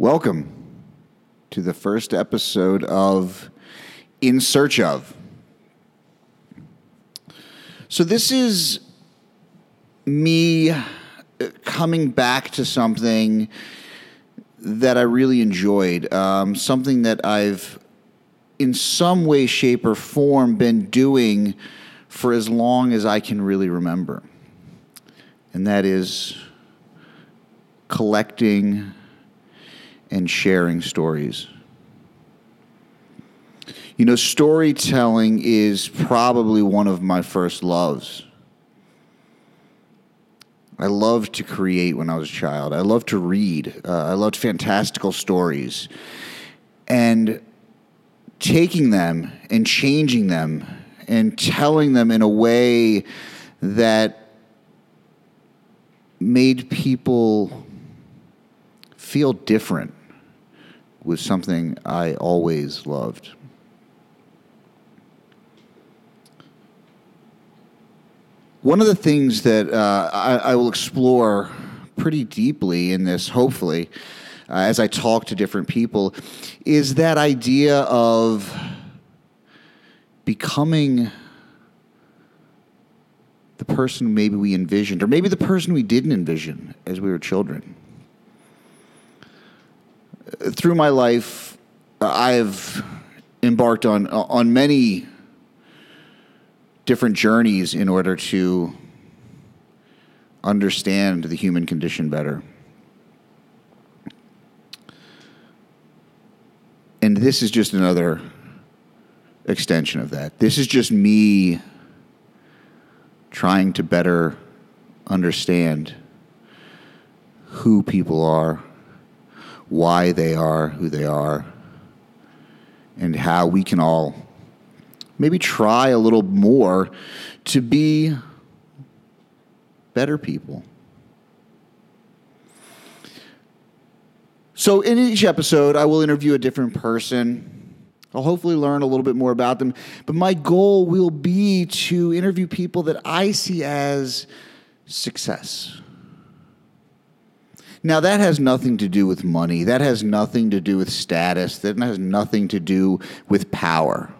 Welcome to the first episode of In Search of. So, this is me uh, coming back to something that I really enjoyed, um, something that I've in some way, shape, or form been doing for as long as I can really remember. And that is collecting and sharing stories. You know, storytelling is probably one of my first loves. I loved to create when I was a child. I loved to read. Uh, I loved fantastical stories. And taking them and changing them and telling them in a way that made people feel different was something I always loved. One of the things that uh, I, I, will explore pretty deeply in this, hopefully, uh, as I talk to different people, is that idea of becoming the person maybe we envisioned, or maybe the person we didn't envision as we were children. Through my life, uh, I've embarked on on many different journeys in order to understand the human condition better. And this is just another extension of that. This is just me trying to better understand who people are, why they are who they are, and how we can all maybe try a little more to be better people. So, in each episode, I will interview a different person. I'll hopefully learn a little bit more about them. But my goal will be to interview people that I see as success. Now, that has nothing to do with money. That has nothing to do with status. That has nothing to do with power.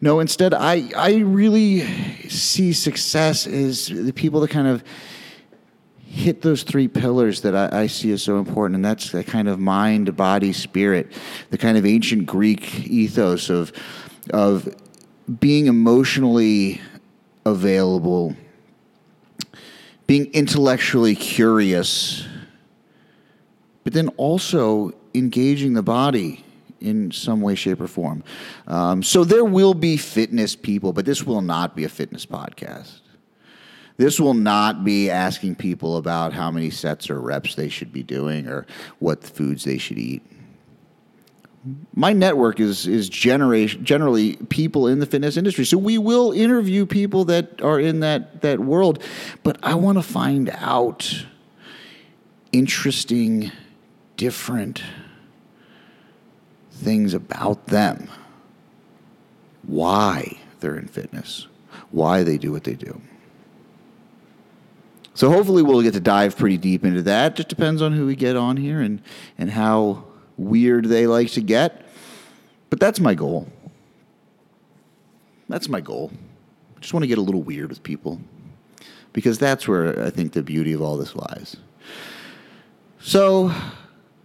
No, instead, I, I really see success as the people that kind of hit those three pillars that I, I, see as so important, and that's the kind of mind, body, spirit, the kind of ancient Greek ethos of of being emotionally available, being intellectually curious, but then also engaging the body in some way, shape, or form. Um, so there will be fitness people, but this will not be a fitness podcast. This will not be asking people about how many sets or reps they should be doing or what foods they should eat. My network is is generation, generally people in the fitness industry. So we will interview people that are in that that world, but I want to find out interesting different things about them. Why they're in fitness, why they do what they do. So hopefully we'll get to dive pretty deep into that. Just depends on who we get on here and, and how weird they like to get. But that's my goal. That's my goal. I just want to get a little weird with people because that's where I think the beauty of all this lies. So,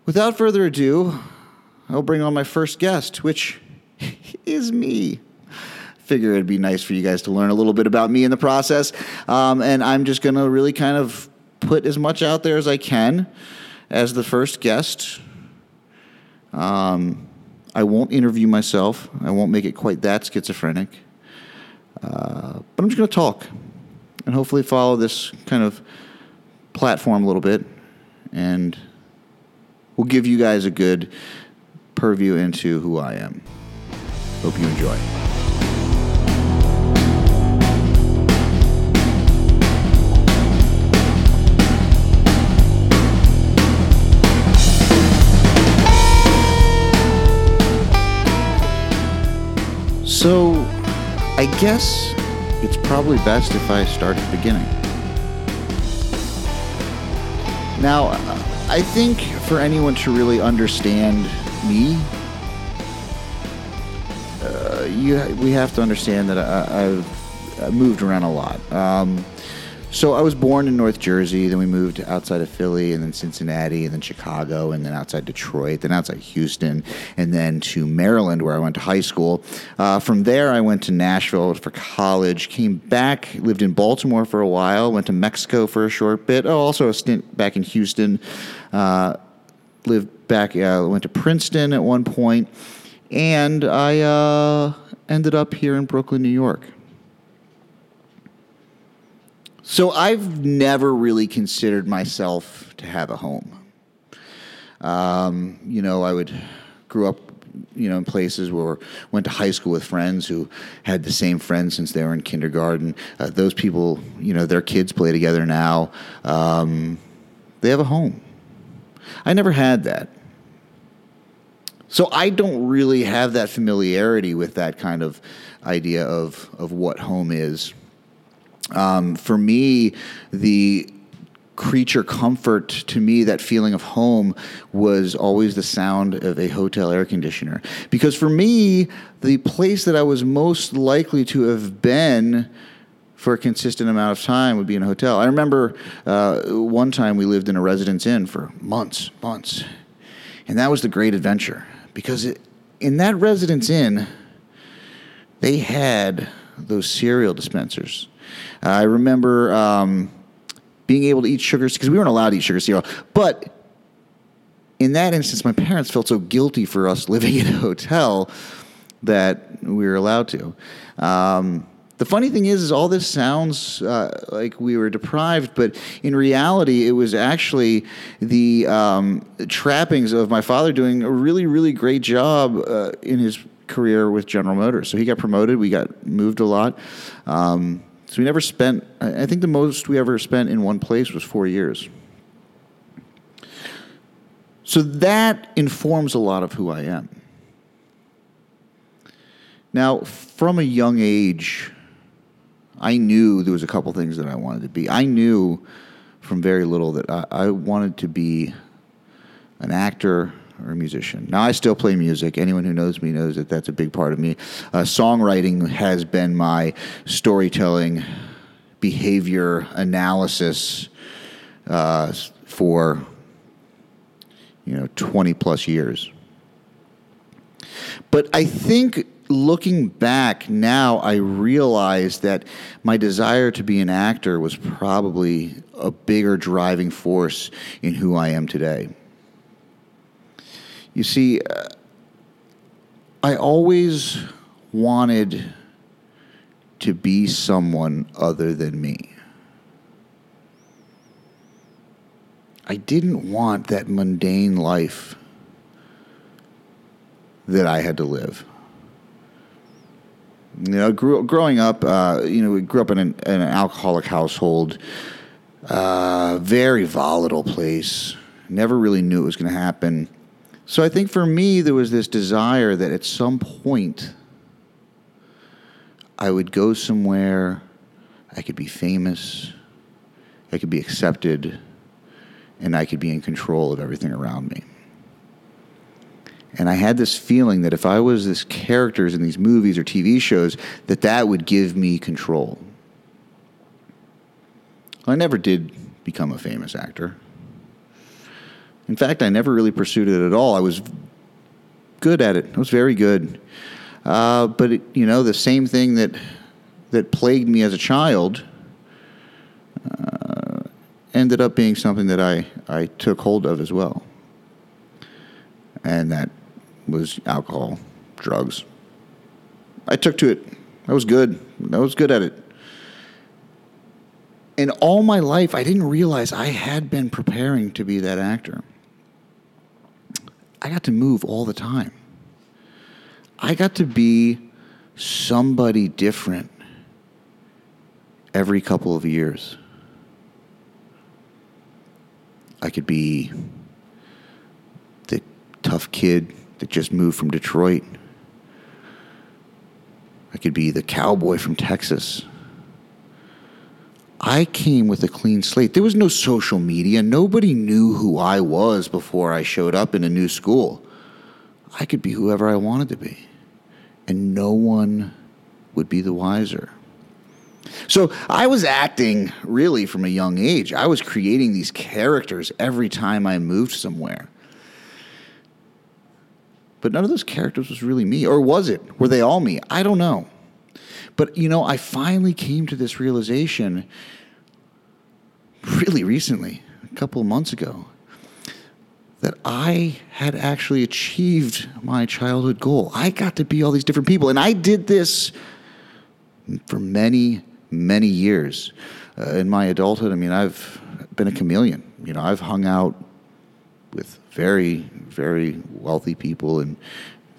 without further ado, I'll bring on my first guest, which is me figure it'd be nice for you guys to learn a little bit about me in the process. Um, and I'm just going to really kind of put as much out there as I can as the first guest. Um, I won't interview myself, I won't make it quite that schizophrenic. Uh, but I'm just going to talk and hopefully follow this kind of platform a little bit. And we'll give you guys a good purview into who I am. Hope you enjoy. Guess it's probably best if I start at the beginning. Now, I think for anyone to really understand me, uh, you we have to understand that I, I've, I've moved around a lot. Um, so I was born in North Jersey, then we moved outside of Philly, and then Cincinnati, and then Chicago, and then outside Detroit, then outside Houston, and then to Maryland, where I went to high school. Uh, from there, I went to Nashville for college, came back, lived in Baltimore for a while, went to Mexico for a short bit, oh, also a stint back in Houston, uh, lived back, uh, went to Princeton at one point, and I uh, ended up here in Brooklyn, New York. So I've never really considered myself to have a home. Um, you know, I would grew up, you know, in places where went to high school with friends who had the same friends since they were in kindergarten. Uh, those people, you know, their kids play together now. Um, they have a home. I never had that. So I don't really have that familiarity with that kind of idea of of what home is. Um, for me, the creature comfort to me, that feeling of home was always the sound of a hotel air conditioner. Because for me, the place that I was most likely to have been for a consistent amount of time would be in a hotel. I remember uh, one time we lived in a residence inn for months, months. And that was the great adventure because it, in that residence inn, they had those cereal dispensers I remember um, being able to eat sugars because we weren't allowed to eat sugar cereal. But in that instance, my parents felt so guilty for us living in a hotel that we were allowed to. Um, the funny thing is, is all this sounds uh, like we were deprived, but in reality, it was actually the um, trappings of my father doing a really, really great job uh, in his career with General Motors. So he got promoted. We got moved a lot. Um, so we never spent, I think the most we ever spent in one place was four years. So that informs a lot of who I am. Now, from a young age, I knew there was a couple things that I wanted to be. I knew from very little that I, I wanted to be an actor, or a musician. Now, I still play music. Anyone who knows me knows that that's a big part of me. Uh, songwriting has been my storytelling, behavior analysis uh, for you know 20 plus years. But I think looking back now, I realize that my desire to be an actor was probably a bigger driving force in who I am today. You see, uh, I always wanted to be someone other than me. I didn't want that mundane life that I had to live. You know, grew, growing up, uh, you know, we grew up in an, in an alcoholic household, uh, very volatile place. Never really knew it was going to happen. So I think for me, there was this desire that at some point I would go somewhere, I could be famous, I could be accepted, and I could be in control of everything around me. And I had this feeling that if I was this characters in these movies or TV shows, that that would give me control. I never did become a famous actor. In fact, I never really pursued it at all. I was good at it. I was very good. Uh, but it, you know, the same thing that that plagued me as a child uh, ended up being something that I I took hold of as well, and that was alcohol, drugs. I took to it. I was good. I was good at it. And all my life, I didn't realize I had been preparing to be that actor. I got to move all the time. I got to be somebody different every couple of years. I could be the tough kid that just moved from Detroit. I could be the cowboy from Texas. I came with a clean slate. There was no social media. Nobody knew who I was before I showed up in a new school. I could be whoever I wanted to be, and no one would be the wiser. So I was acting really from a young age. I was creating these characters every time I moved somewhere. But none of those characters was really me. Or was it? Were they all me? I don't know. But, you know, I finally came to this realization really recently, a couple months ago, that I had actually achieved my childhood goal. I got to be all these different people. And I did this for many, many years. Uh, in my adulthood, I mean, I've been a chameleon. You know, I've hung out with very, very wealthy people in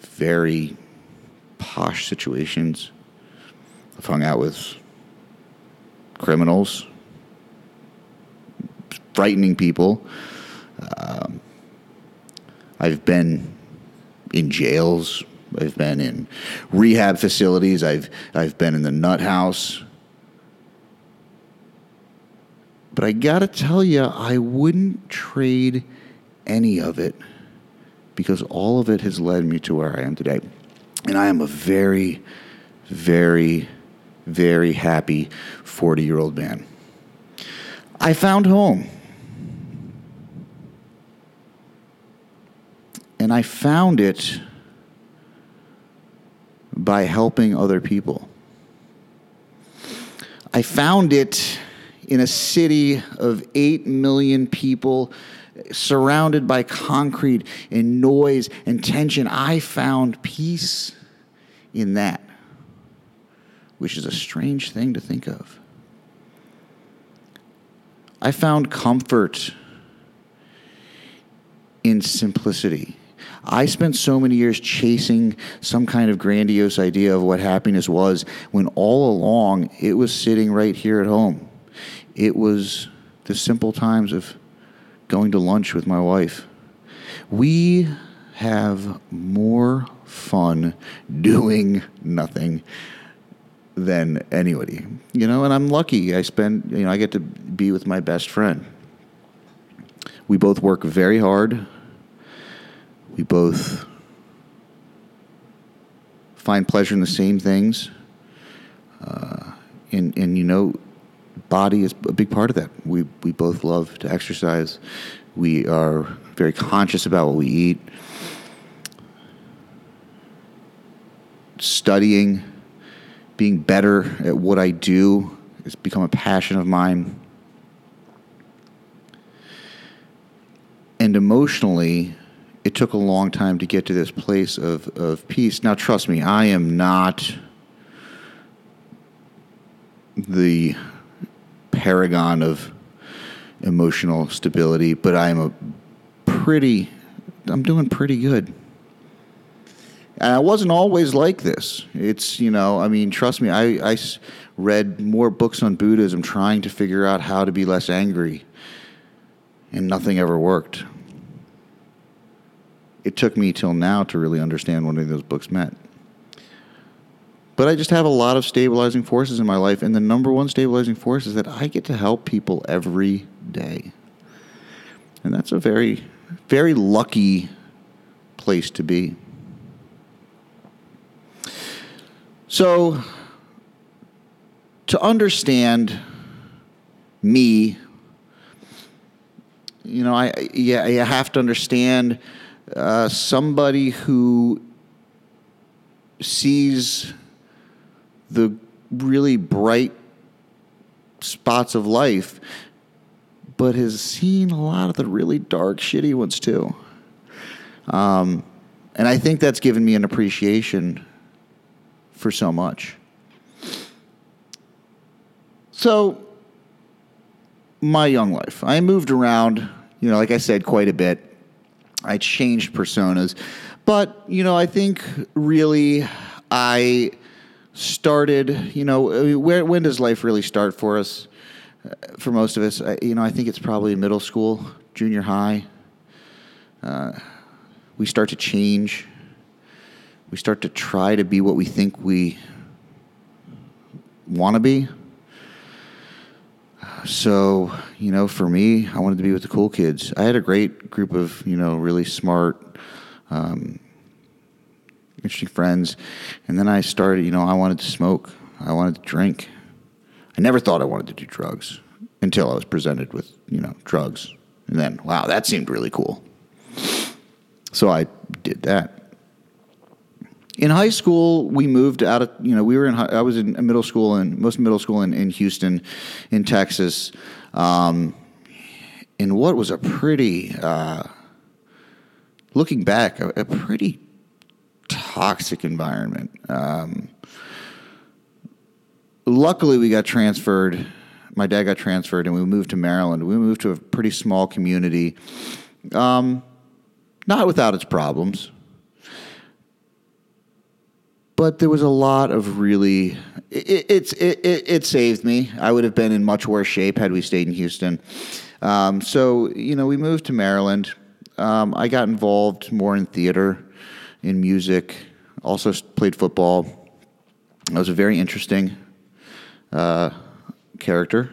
very posh situations. I've hung out with criminals, frightening people. Um, I've been in jails. I've been in rehab facilities. I've I've been in the nut house. But I gotta tell you, I wouldn't trade any of it because all of it has led me to where I am today. And I am a very, very, very happy 40 year old man. I found home. And I found it by helping other people. I found it in a city of 8 million people surrounded by concrete and noise and tension. I found peace in that, which is a strange thing to think of. I found comfort in simplicity. I spent so many years chasing some kind of grandiose idea of what happiness was when all along it was sitting right here at home. It was the simple times of going to lunch with my wife. We have more fun doing nothing than anybody, you know, and I'm lucky. I spend, you know, I get to be with my best friend. We both work very hard. We both find pleasure in the same things. Uh, and, and, you know, body is a big part of that. We, we both love to exercise. We are very conscious about what we eat. Studying, being better at what I do has become a passion of mine. And emotionally, it took a long time to get to this place of, of peace. Now, trust me, I am not the paragon of emotional stability, but I'm a pretty, I'm doing pretty good. And I wasn't always like this. It's, you know, I mean, trust me, I, I read more books on Buddhism trying to figure out how to be less angry, and nothing ever worked. It took me till now to really understand what any of those books meant. But I just have a lot of stabilizing forces in my life. And the number one stabilizing force is that I get to help people every day. And that's a very, very lucky place to be. So, to understand me, you know, I yeah, you have to understand uh, somebody who sees the really bright spots of life, but has seen a lot of the really dark, shitty ones too. Um, and I think that's given me an appreciation for so much. So, my young life, I moved around, you know, like I said, quite a bit. I changed personas, but, you know, I think really I started, you know, where when does life really start for us? Uh, for most of us, you know, I think it's probably middle school, junior high. Uh, we start to change. We start to try to be what we think we want to be. So you know, for me, I wanted to be with the cool kids. I had a great group of you know really smart, um, interesting friends, and then I started. You know, I wanted to smoke. I wanted to drink. I never thought I wanted to do drugs until I was presented with you know drugs, and then wow, that seemed really cool. So I did that. In high school, we moved out of, you know, we were in, I was in middle school and most middle school in, in Houston, in Texas. Um, in what was a pretty, uh, looking back, a, a, pretty toxic environment. Um, luckily, we got transferred. My dad got transferred, and we moved to Maryland. We moved to a pretty small community, um, not without its problems but there was a lot of really it, it's it, it, it, saved me. I would have been in much worse shape had we stayed in houston. Um, so you know we moved to maryland. Um, i got involved more in theater in music also played football. I was a very interesting uh, character.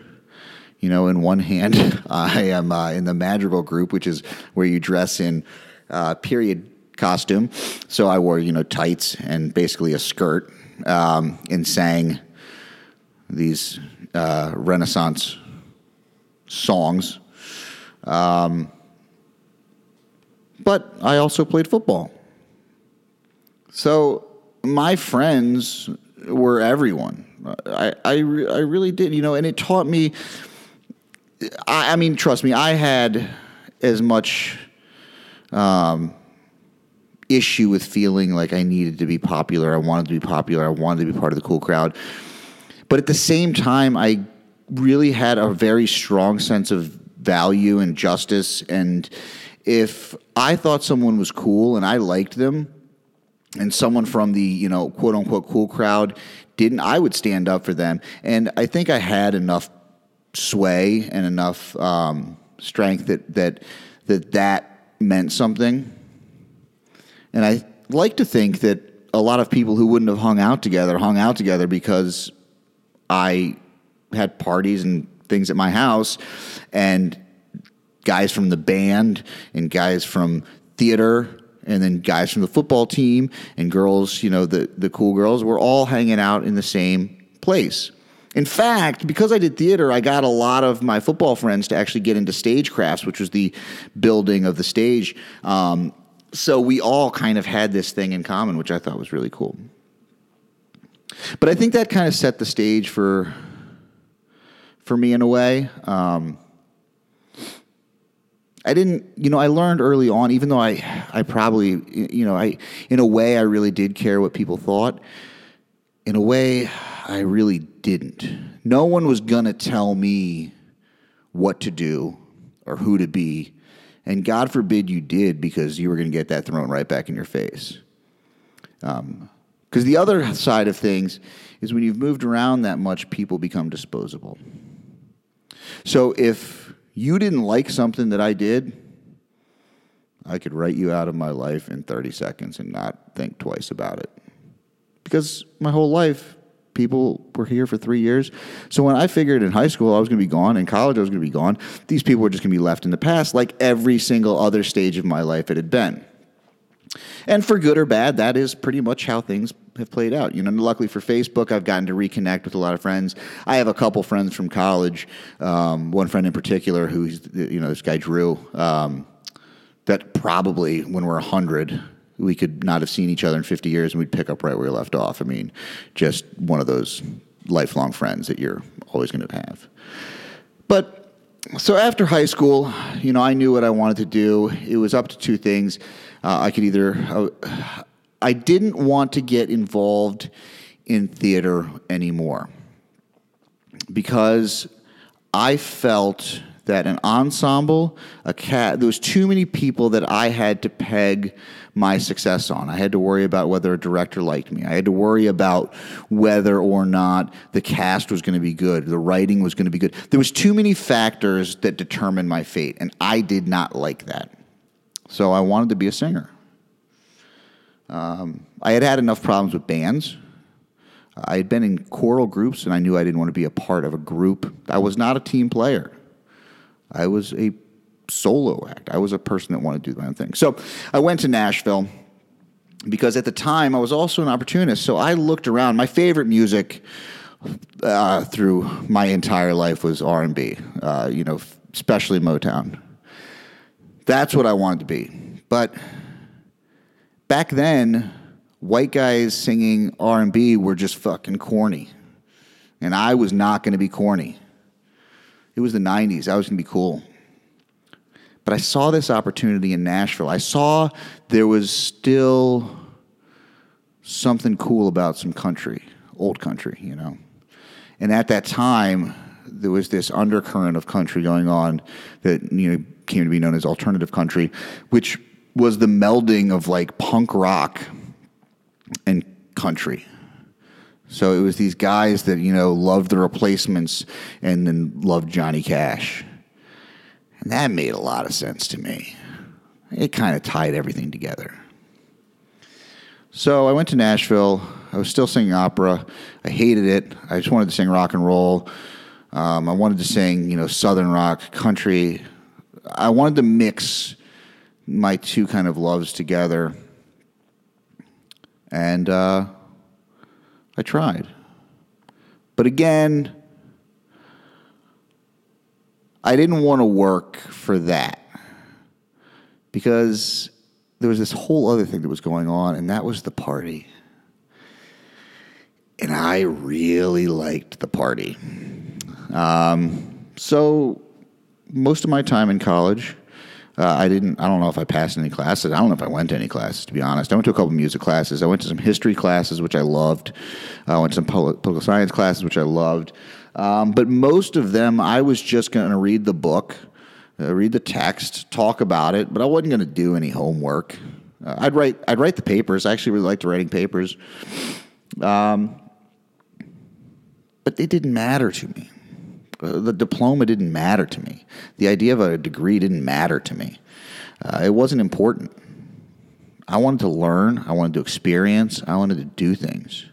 You know in one hand i am uh, in the madrigal group which is where you dress in uh, period costume. So I wore, you know, tights and basically a skirt um, and sang these uh, Renaissance songs. Um, but I also played football. So my friends were everyone. I, I, I really did, you know, and it taught me. I, I mean, trust me, I had as much um, issue with feeling like I needed to be popular. I wanted to be popular. I wanted to be part of the cool crowd. But at the same time, I really had a very strong sense of value and justice. And if I thought someone was cool and I liked them, and someone from the you know quote unquote cool crowd didn't, I would stand up for them. And I think I had enough sway and enough um, strength that that that that meant something and I like to think that a lot of people who wouldn't have hung out together hung out together because I had parties and things at my house, and guys from the band and guys from theater and then guys from the football team and girls, you know, the, the cool girls, were all hanging out in the same place. In fact, because I did theater, I got a lot of my football friends to actually get into stagecrafts, which was the building of the stage. Um, so we all kind of had this thing in common, which I thought was really cool. But I think that kind of set the stage for for me in a way. Um, I didn't, you know, I learned early on, even though I, I probably, you know, I, in a way, I really did care what people thought. In a way, I really didn't. No one was gonna tell me what to do or who to be and God forbid you did because you were going to get that thrown right back in your face. Because um, the other side of things is when you've moved around that much, people become disposable. So if you didn't like something that I did, I could write you out of my life in 30 seconds and not think twice about it. Because my whole life, people were here for three years. So when I figured in high school I was going to be gone, in college I was going to be gone, these people were just going to be left in the past, like every single other stage of my life it had been. And for good or bad, that is pretty much how things have played out. You know, luckily for Facebook, I've gotten to reconnect with a lot of friends. I have a couple friends from college. Um, one friend in particular, who's you know this guy Drew. Um, that probably when we're hundred, we could not have seen each other in 50 years and we'd pick up right where we left off. I mean, just one of those lifelong friends that you're always going to have. But so after high school, you know, I knew what I wanted to do. It was up to two things. Uh, I could either, uh, I didn't want to get involved in theater anymore because I felt that an ensemble, a cat, there was too many people that I had to peg my success on. I had to worry about whether a director liked me. I had to worry about whether or not the cast was going to be good, the writing was going to be good. There was too many factors that determined my fate, and I did not like that. So I wanted to be a singer. Um, I had had enough problems with bands. I had been in choral groups and I knew I didn't want to be a part of a group. I was not a team player. I was a solo act. I was a person that wanted to do my own thing. So I went to Nashville because at the time I was also an opportunist. So I looked around. My favorite music uh, through my entire life was R and B. Uh, you know, especially Motown. That's what I wanted to be. But back then, white guys singing R and B were just fucking corny, and I was not going to be corny. It was the '90s. I was going to be cool. But I saw this opportunity in Nashville. I saw there was still something cool about some country, old country, you know. And at that time, there was this undercurrent of country going on that you know came to be known as alternative country, which was the melding of like punk rock and country. So it was these guys that you know loved the replacements and then loved Johnny Cash. And that made a lot of sense to me. It kind of tied everything together. So I went to Nashville. I was still singing opera. I hated it. I just wanted to sing rock and roll. Um, I wanted to sing, you know, southern rock, country. I wanted to mix my two kind of loves together. And uh, I tried. But again, I didn't want to work for that because there was this whole other thing that was going on, and that was the party. And I really liked the party. Um, so, most of my time in college, uh, I didn't. I don't know if I passed any classes. I don't know if I went to any classes. To be honest, I went to a couple music classes. I went to some history classes, which I loved. I went to some political science classes, which I loved. Um, but most of them, I was just going to read the book, uh, read the text, talk about it, but I wasn't going to do any homework. Uh, I'd write. I'd write the papers. I actually really liked writing papers, um, but they didn't matter to me. Uh, the diploma didn't matter to me. The idea of a degree didn't matter to me. Uh, it wasn't important. I wanted to learn. I wanted to experience. I wanted to do things.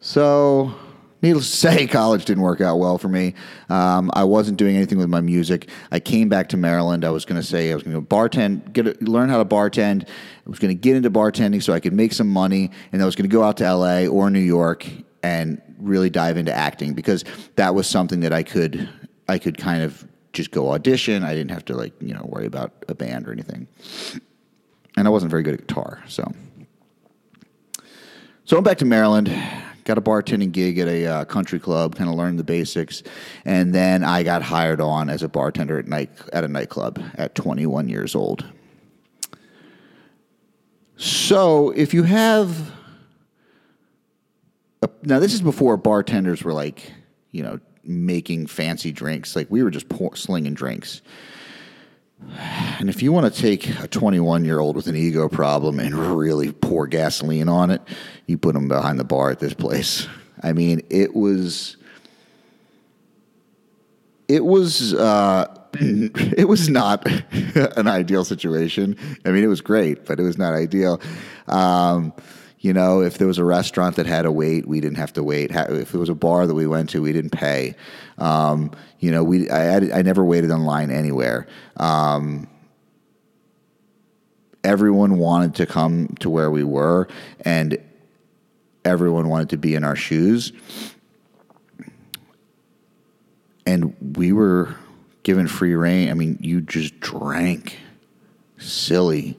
So Needless to say, college didn't work out well for me. Um, I wasn't doing anything with my music. I came back to Maryland. I was going to say I was going to bartend, get a, learn how to bartend. I was going to get into bartending so I could make some money, and I was going to go out to LA or New York and really dive into acting because that was something that I could I could kind of just go audition. I didn't have to like you know worry about a band or anything, and I wasn't very good at guitar, so. So I'm back to Maryland got a bartending gig at a uh, country club, kind of learned the basics, and then I got hired on as a bartender at night at a nightclub at 21 years old. So if you have a, now, this is before bartenders were like, you know, making fancy drinks. Like we were just pour, slinging drinks. And if you want to take a 21 year old with an ego problem and really pour gasoline on it, you put him behind the bar at this place. I mean, it was. It was. Uh, it was not an ideal situation. I mean, it was great, but it was not ideal. Um, you know, if there was a restaurant that had a wait, we didn't have to wait. If there was a bar that we went to, we didn't pay. Um, you know, we I, I never waited on line anywhere. Um, everyone wanted to come to where we were, and everyone wanted to be in our shoes. And we were given free reign. I mean, you just drank silly.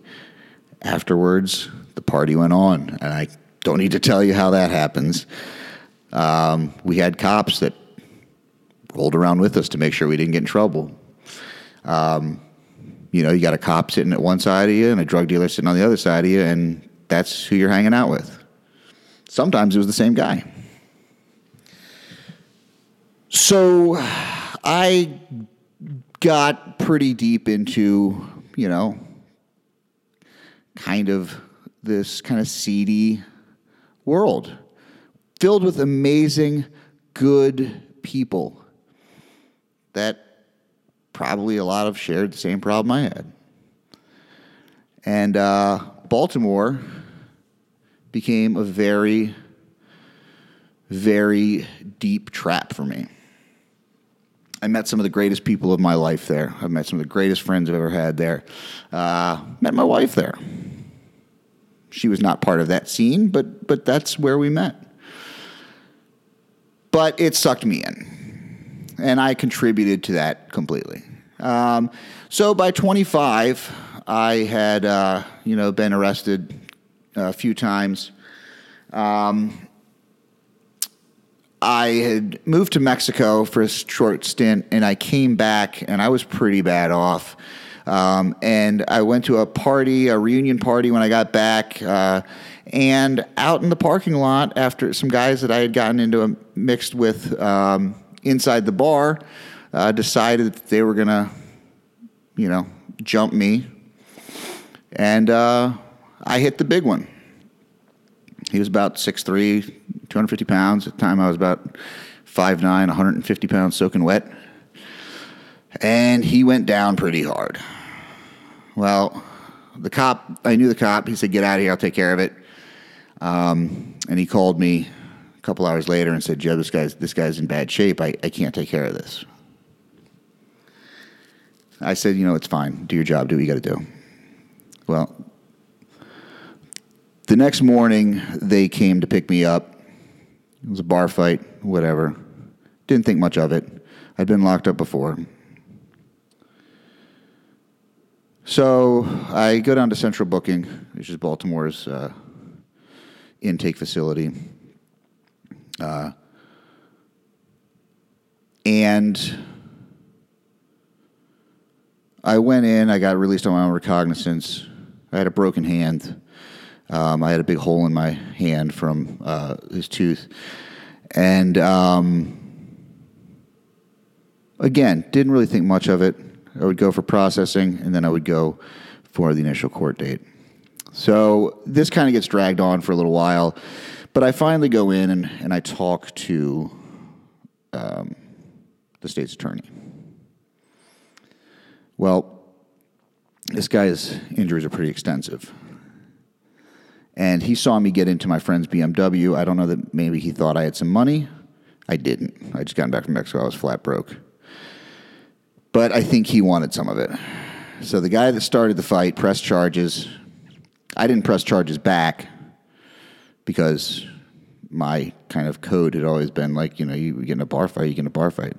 Afterwards, the party went on, and I don't need to tell you how that happens. Um, we had cops that rolled around with us to make sure we didn't get in trouble. Um, you know, you got a cop sitting at one side of you and a drug dealer sitting on the other side of you, and that's who you're hanging out with. Sometimes it was the same guy. So I got pretty deep into, you know, kind of this kind of seedy world filled with amazing, good people that probably a lot of shared the same problem I had. And uh, Baltimore became a very very deep trap for me. I met some of the greatest people of my life there. I've met some of the greatest friends I've ever had there. Uh, met my wife there. She was not part of that scene, but but that's where we met. But it sucked me in, and I contributed to that completely. Um, so by 25, I had uh, you know been arrested a few times. Um, I had moved to Mexico for a short stint, and I came back, and I was pretty bad off. Um, and I went to a party, a reunion party, when I got back. Uh, and out in the parking lot, after some guys that I had gotten into a mixed with um, inside the bar, uh, decided that they were gonna, you know, jump me, and uh, I hit the big one. He was about 6'3", 250 pounds. At the time, I was about 5'9", 150 pounds soaking wet. And he went down pretty hard. Well, the cop, I knew the cop. He said, get out of here. I'll take care of it. Um, and he called me a couple hours later and said, Joe, this guy's, this guy's in bad shape. I, I can't take care of this. I said, you know, it's fine. Do your job. Do what you got to do. Well, the next morning, they came to pick me up. It was a bar fight, whatever. Didn't think much of it. I'd been locked up before. So I go down to Central Booking, which is Baltimore's uh, intake facility. Uh, and I went in, I got released on my own recognizance. I had a broken hand. Um, I had a big hole in my hand from uh, his tooth. And um, again, didn't really think much of it. I would go for processing, and then I would go for the initial court date. So this kind of gets dragged on for a little while, but I finally go in and, and I talk to um, the state's attorney. Well, this guy's injuries are pretty extensive. And he saw me get into my friend's BMW. I don't know that maybe he thought I had some money. I didn't. I just gotten back from Mexico. I was flat broke. But I think he wanted some of it. So the guy that started the fight pressed charges. I didn't press charges back because my kind of code had always been like, you know, you get in a bar fight, you get in a bar fight.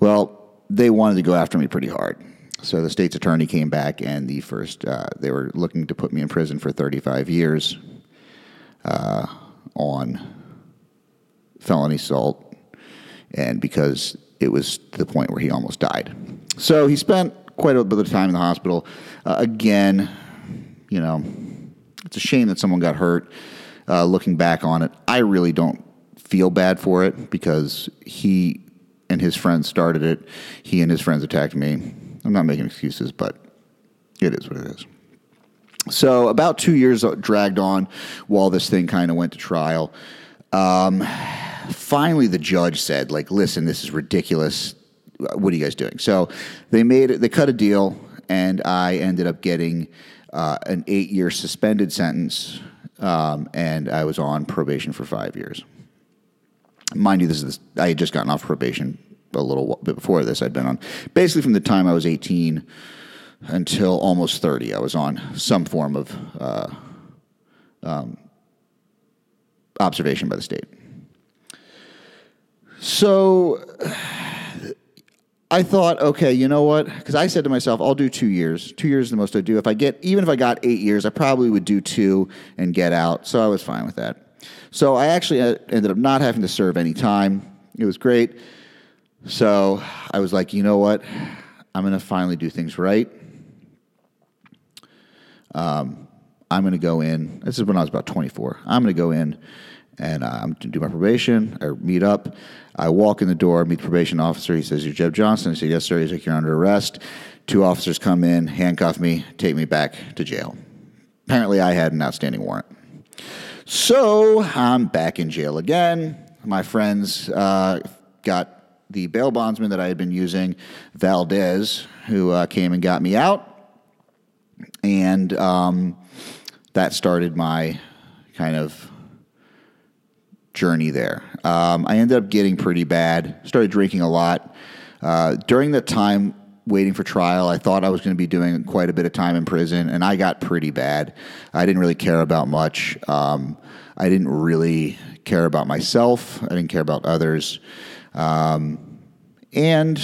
Well, they wanted to go after me pretty hard. So the state's attorney came back, and the first uh, they were looking to put me in prison for 35 years uh, on felony assault, and because it was to the point where he almost died. So he spent quite a bit of time in the hospital. Uh, again, you know, it's a shame that someone got hurt. Uh, looking back on it, I really don't feel bad for it because he and his friends started it. He and his friends attacked me. I'm not making excuses, but it is what it is. So about two years dragged on while this thing kind of went to trial. Um, finally, the judge said, "Like, listen, this is ridiculous. What are you guys doing?" So they made it. They cut a deal, and I ended up getting uh, an eight-year suspended sentence, um, and I was on probation for five years. Mind you, this is I had just gotten off probation a little bit before this. I'd been on basically from the time I was 18 until almost 30. I was on some form of uh, um, observation by the state. So I thought, okay, you know what? Because I said to myself, I'll do two years. Two years is the most I do. If I get, even if I got eight years, I probably would do two and get out. So I was fine with that. So I actually uh, ended up not having to serve any time. It was great. So I was like, you know what? I'm going to finally do things right. Um, I'm going to go in. This is when I was about 24. I'm going to go in and uh, I'm going to do my probation or meet up. I walk in the door, meet the probation officer. He says, You're Jeb Johnson. I say, Yes, sir. He's like, You're under arrest. Two officers come in, handcuff me, take me back to jail. Apparently, I had an outstanding warrant. So I'm back in jail again. My friends uh, got the bail bondsman that I had been using, Valdez, who uh, came and got me out. And um, that started my kind of journey there. Um, I ended up getting pretty bad. Started drinking a lot. Uh, during that time waiting for trial, I thought I was going to be doing quite a bit of time in prison, and I got pretty bad. I didn't really care about much. Um, I didn't really care about myself. I didn't care about others. Um, and,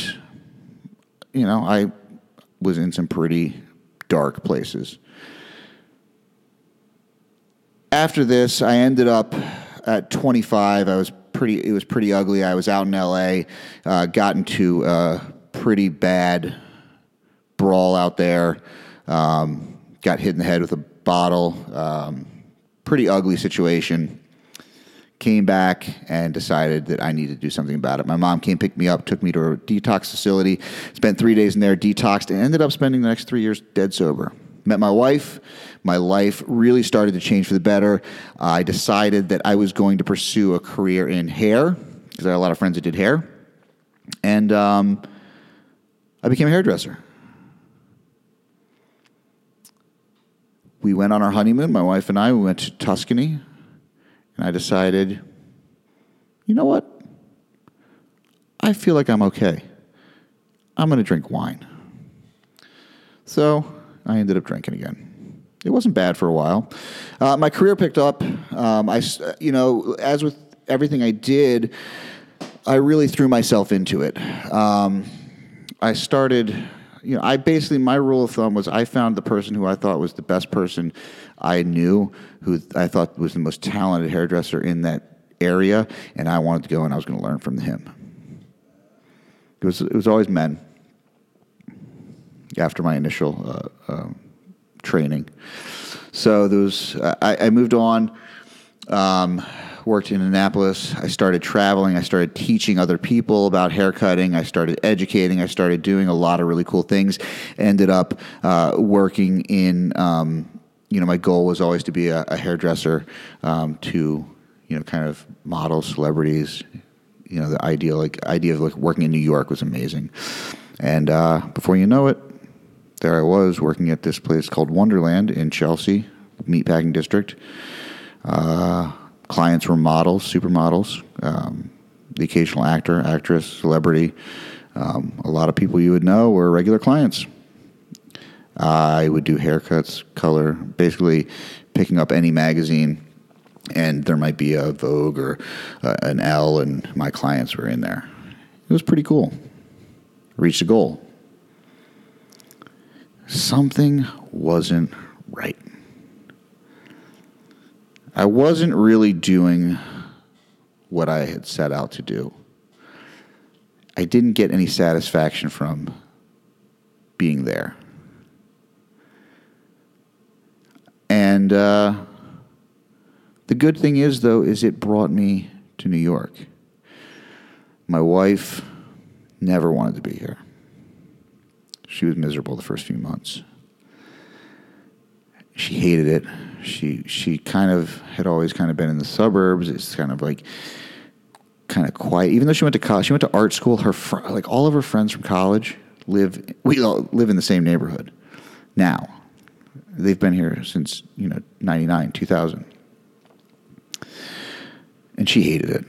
you know, I was in some pretty dark places. After this, I ended up at 25. I was pretty, it was pretty ugly. I was out in LA, uh, got into a pretty bad brawl out there, um, got hit in the head with a bottle. Um, pretty ugly situation came back and decided that I needed to do something about it. My mom came, picked me up, took me to a detox facility, spent three days in there, detoxed, and ended up spending the next three years dead sober. Met my wife. My life really started to change for the better. I decided that I was going to pursue a career in hair because I had a lot of friends that did hair. And um, I became a hairdresser. We went on our honeymoon, my wife and I. We went to Tuscany and I decided, you know what? I feel like I'm okay. I'm going to drink wine. So I ended up drinking again. It wasn't bad for a while. Uh, my career picked up. Um, I, you know, as with everything I did, I really threw myself into it. Um, I started you know, I basically my rule of thumb was I found the person who I thought was the best person I knew, who I thought was the most talented hairdresser in that area, and I wanted to go and I was going to learn from him. It was it was always men. After my initial uh, uh, training, so was I, I moved on. Um, worked in Annapolis. I started traveling. I started teaching other people about haircutting. I started educating. I started doing a lot of really cool things. Ended up uh, working in, um, you know, my goal was always to be a, a hairdresser um, to, you know, kind of model celebrities. You know, the ideal like idea of like working in New York was amazing. And uh, before you know it, there I was working at this place called Wonderland in Chelsea, meatpacking district. Uh, clients were models, supermodels, um, the occasional actor, actress, celebrity. Um, a lot of people you would know were regular clients. I would do haircuts, color, basically picking up any magazine, and there might be a Vogue or uh, an Elle, and my clients were in there. It was pretty cool. Reached a goal. Something wasn't right. I wasn't really doing what I had set out to do. I didn't get any satisfaction from being there. And uh, the good thing is, though, is it brought me to New York. My wife never wanted to be here. She was miserable the first few months. She hated it she she kind of had always kind of been in the suburbs. It's kind of like kind of quiet. Even though she went to college, she went to art school. Her fr- like all of her friends from college live we all live in the same neighborhood now. They've been here since you know ninety nine two thousand, and she hated it.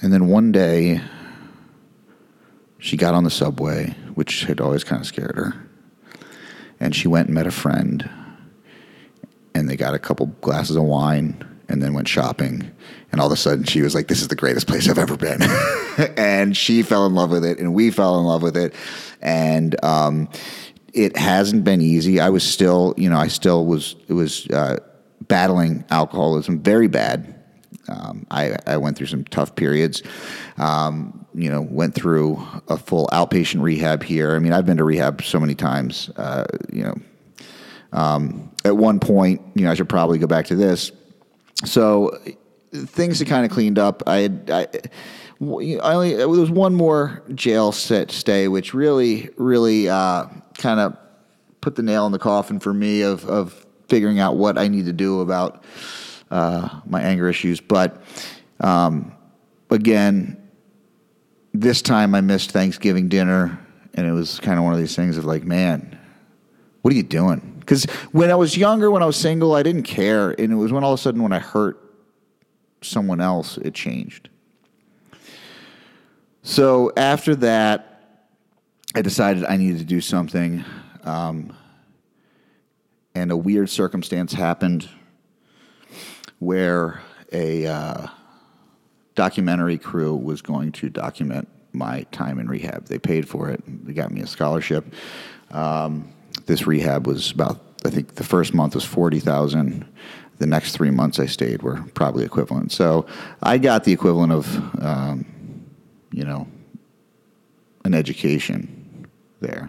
And then one day, she got on the subway, which had always kind of scared her. And she went and met a friend and they got a couple glasses of wine and then went shopping. And all of a sudden, she was like, "This is the greatest place I've ever been," and she fell in love with it, and we fell in love with it, and um, it hasn't been easy. I was still, you know, I still was it was uh, battling alcoholism very bad. Um, I, I, went through some tough periods. Um, you know, went through a full outpatient rehab here. I mean, I've been to rehab so many times. Uh, you know, um, at one point, you know, I should probably go back to this. So things had kind of cleaned up. I had, I, I only there was one more jail set stay, which really, really uh, kind of put the nail in the coffin for me of of figuring out what I need to do about uh, my anger issues. But um, again, this time I missed Thanksgiving dinner, and it was kind of one of these things of like, man, what are you doing? Because when I was younger, when I was single, I didn't care. And it was when all of a sudden, when I hurt someone else, it changed. So after that, I decided I needed to do something. Um, and a weird circumstance happened where a uh, documentary crew was going to document my time in rehab. They paid for it. They got me a scholarship. Um, this rehab was about, I think, the first month was forty thousand. The next three months I stayed were probably equivalent. So I got the equivalent of, um, you know, an education there.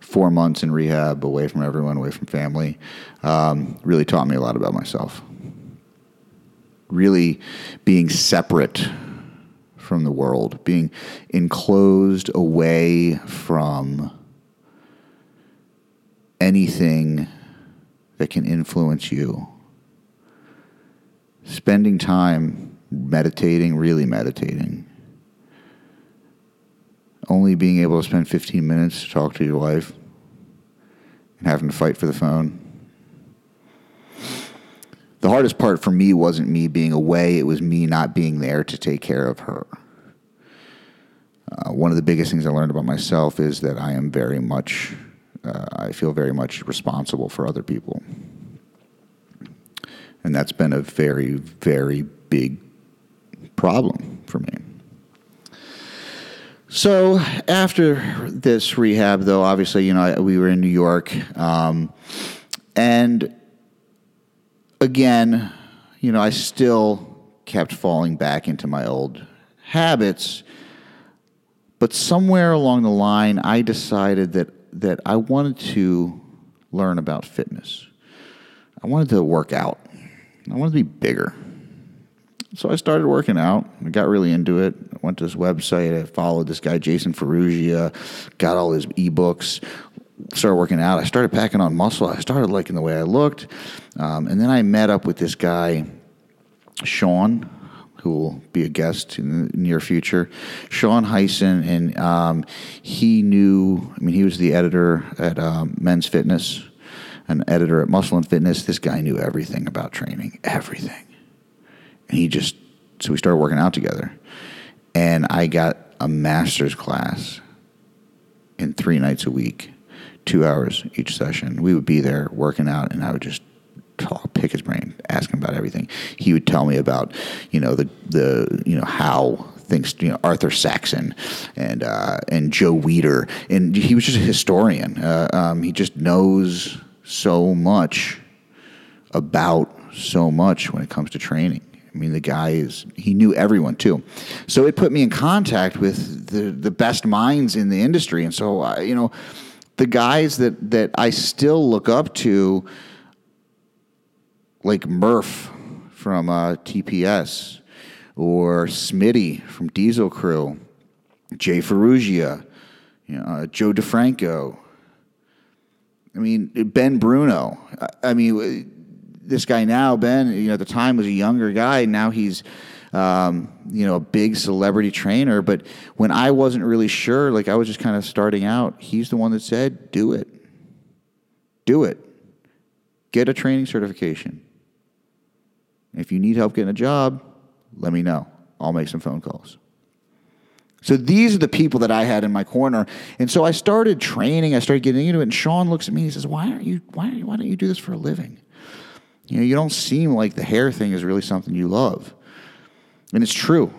Four months in rehab, away from everyone, away from family, um, really taught me a lot about myself. Really being separate from the world, being enclosed away from anything that can influence you. Spending time meditating, really meditating. Only being able to spend 15 minutes to talk to your wife and having to fight for the phone. The hardest part for me wasn't me being away, it was me not being there to take care of her. Uh, one of the biggest things I learned about myself is that I am very much, uh, I feel very much responsible for other people. And that's been a very, very big problem for me. So after this rehab, though, obviously, you know, we were in New York, um, and again, you know, I still kept falling back into my old habits. But somewhere along the line, I decided that, that I wanted to learn about fitness. I wanted to work out. I wanted to be bigger. So I started working out. I got really into it. I went to this website. I followed this guy, Jason Ferruggia, got all his ebooks, started working out. I started packing on muscle. I started liking the way I looked. Um, and then I met up with this guy, Sean, who will be a guest in the near future, Sean Hyson. And um, he knew, I mean, he was the editor at um, Men's Fitness, an editor at Muscle and Fitness. This guy knew everything about training, everything. And he just, so we started working out together. And I got a master's class in three nights a week, two hours each session. We would be there working out, and I would just talk, pick his brain, ask him about everything. He would tell me about, you know, the the you know how things, you know, Arthur Saxon and uh, and Joe Weider, and he was just a historian. Uh, um, he just knows so much about so much when it comes to training. I mean, the guy is, he knew everyone too. So it put me in contact with the, the best minds in the industry. And so, uh, you know, the guys that, that I still look up to, like Murph from uh, TPS or Smitty from Diesel Crew, Jay Ferruggia, you know, uh, Joe DeFranco. I mean, Ben Bruno. I, I mean, this guy now, Ben, you know, at the time was a younger guy. Now he's, um, you know, a big celebrity trainer. But when I wasn't really sure, like I was just kind of starting out, he's the one that said, do it. Do it. Get a training certification. If you need help getting a job, let me know. I'll make some phone calls. So these are the people that I had in my corner. And so I started training, I started getting into it, and Sean looks at me and he says, Why aren't you why, why don't you do this for a living? You know, you don't seem like the hair thing is really something you love. And it's true.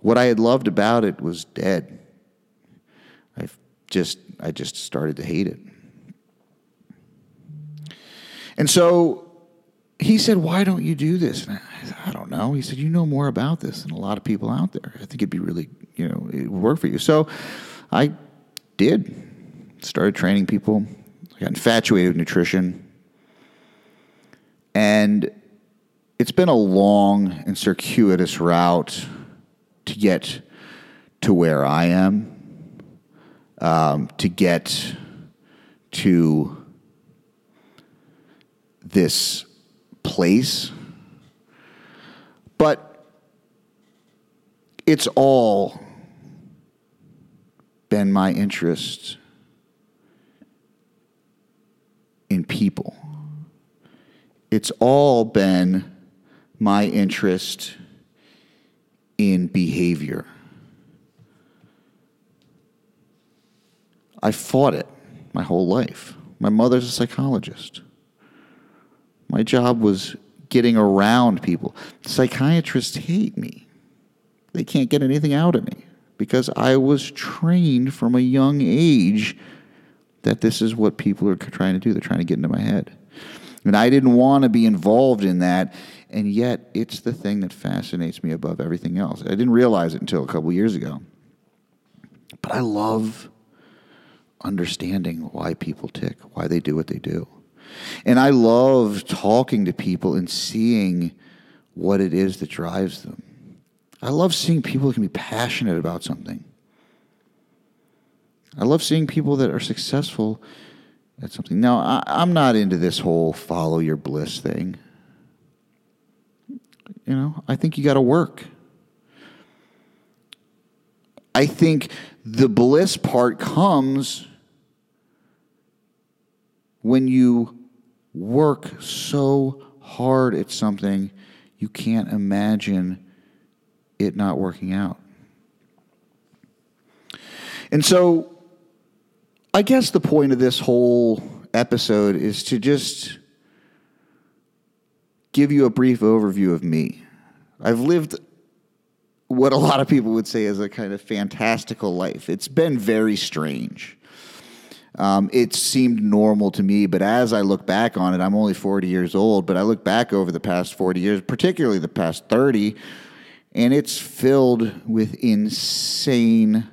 What I had loved about it was dead. I just I just started to hate it. And so he said, Why don't you do this? And I, said, I don't know. He said, You know more about this than a lot of people out there. I think it'd be really, you know, it would work for you. So I did. Started training people. I got infatuated with nutrition. And it's been a long and circuitous route to get to where I am, um, to get to this place. But it's all been my interest in people it's all been my interest in behavior. I fought it my whole life. My mother's a psychologist. My job was getting around people. Psychiatrists hate me. They can't get anything out of me because I was trained from a young age that this is what people are trying to do. They're trying to get into my head. And I didn't want to be involved in that. And yet, it's the thing that fascinates me above everything else. I didn't realize it until a couple years ago. But I love understanding why people tick, why they do what they do. And I love talking to people and seeing what it is that drives them. I love seeing people who can be passionate about something. I love seeing people that are successful at something. Now, I, am not into this whole follow your bliss thing. You know, I think you got to work. I think the bliss part comes when you work so hard at something you can't imagine it not working out. And so I guess the point of this whole episode is to just give you a brief overview of me. I've lived what a lot of people would say is a kind of fantastical life. It's been very strange. Um, it seemed normal to me, but as I look back on it, I'm only 40 years old, but I look back over the past 40 years, particularly the past 30, and it's filled with insane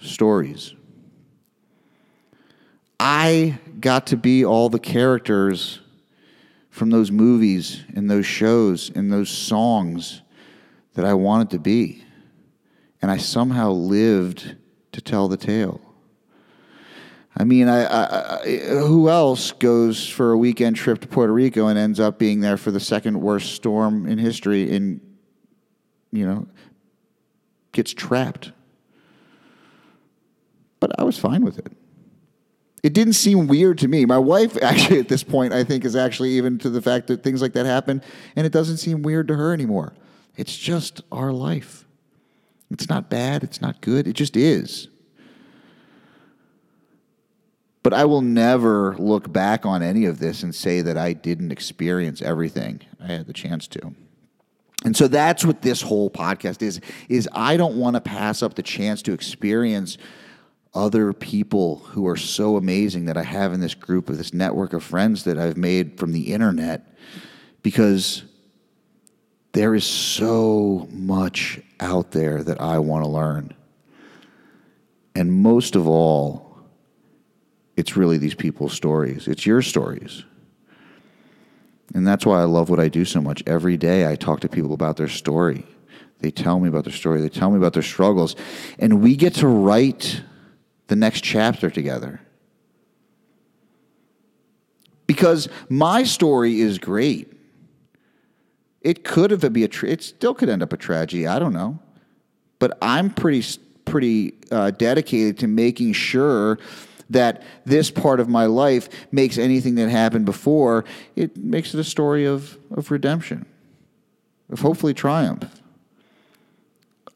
stories. I got to be all the characters from those movies and those shows and those songs that I wanted to be. And I somehow lived to tell the tale. I mean, I, I, I, who else goes for a weekend trip to Puerto Rico and ends up being there for the second worst storm in history and, you know, gets trapped? But I was fine with it it didn't seem weird to me. My wife, actually, at this point, I think, is actually even to the fact that things like that happen, and it doesn't seem weird to her anymore. It's just our life. It's not bad, it's not good, it just is. But I will never look back on any of this and say that I didn't experience everything I had the chance to. And so that's what this whole podcast is is I don't want to pass up the chance to experience other people who are so amazing that I have in this group of this network of friends that I've made from the internet because there is so much out there that I want to learn. And most of all, it's really these people's stories. It's your stories. And that's why I love what I do so much. Every day I talk to people about their story. They tell me about their story, they tell me about their struggles. And we get to write the next chapter together. Because my story is great. It could have be a tra- it still could end up a tragedy. I don't know, but I'm pretty pretty uh, dedicated to making sure that this part of my life makes anything that happened before it makes it a story of of redemption, of hopefully triumph,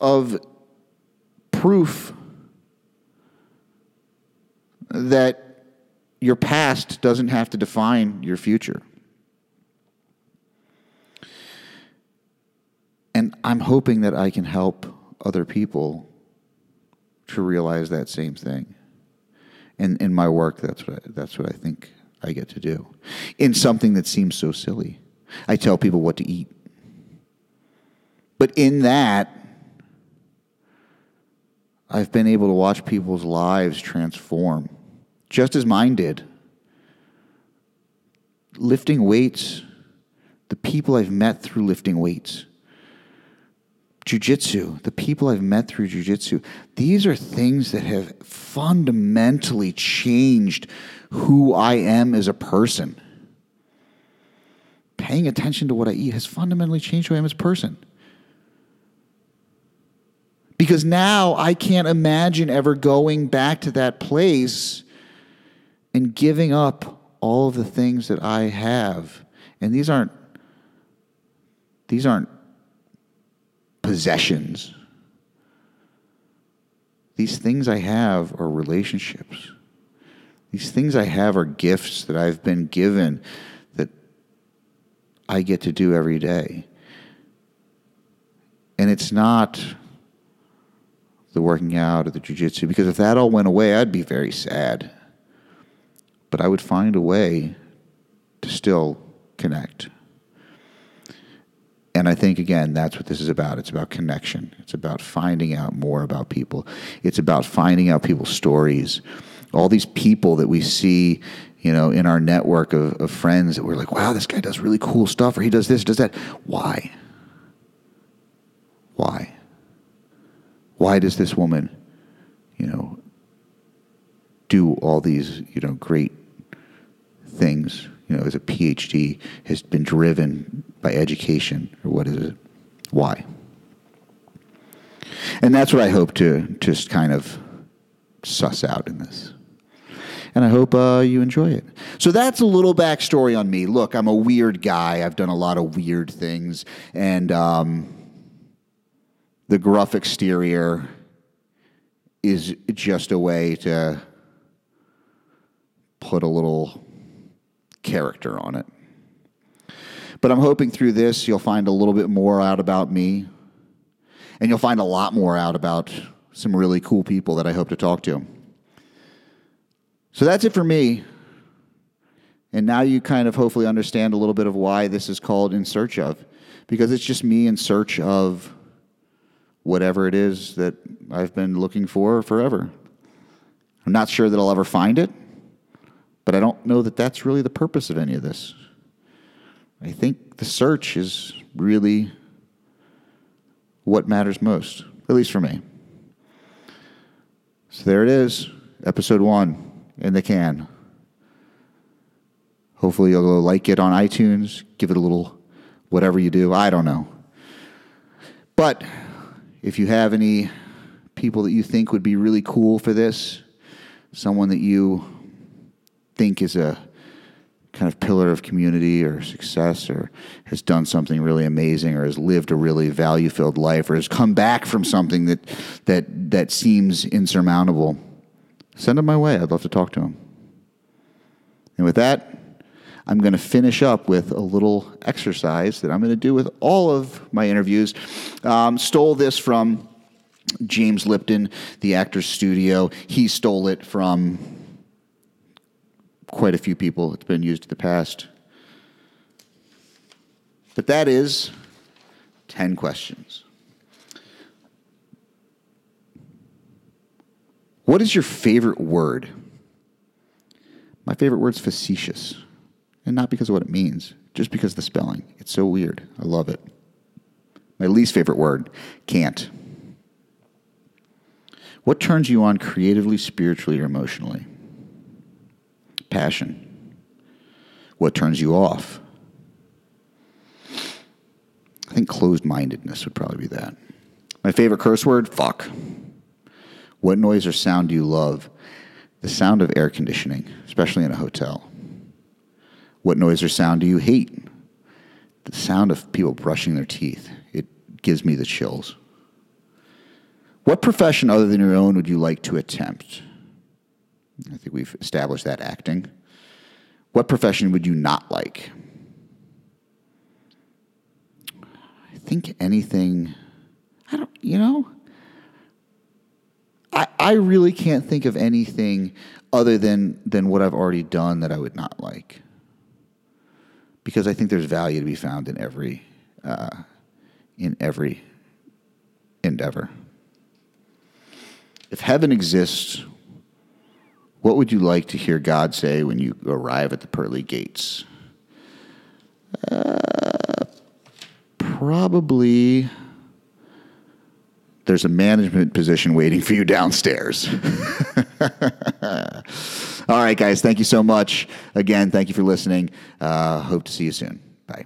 of proof that your past doesn't have to define your future. And I'm hoping that I can help other people to realize that same thing. And in my work, that's what I, that's what I think I get to do. In something that seems so silly, I tell people what to eat. But in that, I've been able to watch people's lives transform just as mine did. Lifting weights, the people I've met through lifting weights. Jiu-jitsu, the people I've met through jiu-jitsu. These are things that have fundamentally changed who I am as a person. Paying attention to what I eat has fundamentally changed who I am as a person. Because now I can't imagine ever going back to that place and giving up all of the things that I have. And these aren't these aren't possessions. These things I have are relationships. These things I have are gifts that I've been given that I get to do every day. And it's not the working out or the jujitsu, because if that all went away, I'd be very sad. But I would find a way to still connect. And I think, again, that's what this is about. It's about connection. It's about finding out more about people. It's about finding out people's stories. All these people that we see, you know, in our network of, of friends that we're like, wow, this guy does really cool stuff, or he does this, does that. Why? Why? Why does this woman, you know, do all these, you know, great things? You know, as a PhD, has been driven by education, or what is it? Why? And that's what I hope to just kind of suss out in this. And I hope uh, you enjoy it. So that's a little backstory on me. Look, I'm a weird guy. I've done a lot of weird things. And um, the gruff exterior is just a way to put a little character on it. But I'm hoping through this you'll find a little bit more out about me, and you'll find a lot more out about some really cool people that I hope to talk to. So that's it for me. And now you kind of hopefully understand a little bit of why this is called In Search of, because it's just me in search of whatever it is that I've been looking for forever. I'm not sure that I'll ever find it, but I don't know that that's really the purpose of any of this. I think the search is really what matters most, at least for me. So there it is, episode one in the can. Hopefully, you'll like it on iTunes, give it a little whatever you do. I don't know. But if you have any people that you think would be really cool for this, someone that you think is a kind of pillar of community or success or has done something really amazing or has lived a really value filled life or has come back from something that that that seems insurmountable send them my way. I'd love to talk to them and with that i'm going to finish up with a little exercise that i'm going to do with all of my interviews. Um, stole this from james lipton the actor's studio. He stole it from quite a few people. It's been used in the past. But that is 10 questions. What is your favorite word? My favorite word is facetious. And not because of what it means, just because of the spelling. It's so weird. I love it. My least favorite word, can't. What turns you on creatively, spiritually, or emotionally? Passion? What turns you off? I think closed mindedness would probably be that. My favorite curse word fuck. What noise or sound do you love? The sound of air conditioning, especially in a hotel. What noise or sound do you hate? The sound of people brushing their teeth. It gives me the chills. What profession other than your own would you like to attempt? I think we've established that acting. What profession would you not like? I think anything, I don't, you know, I, I really can't think of anything other than, than what I've already done that I would not like. Because I think there's value to be found in every, uh, in every endeavor. If heaven exists, what would you like to hear God say when you arrive at the pearly gates? Uh, probably there's a management position waiting for you downstairs. All right, guys, thank you so much. Again, thank you for listening. Uh, hope to see you soon. Bye.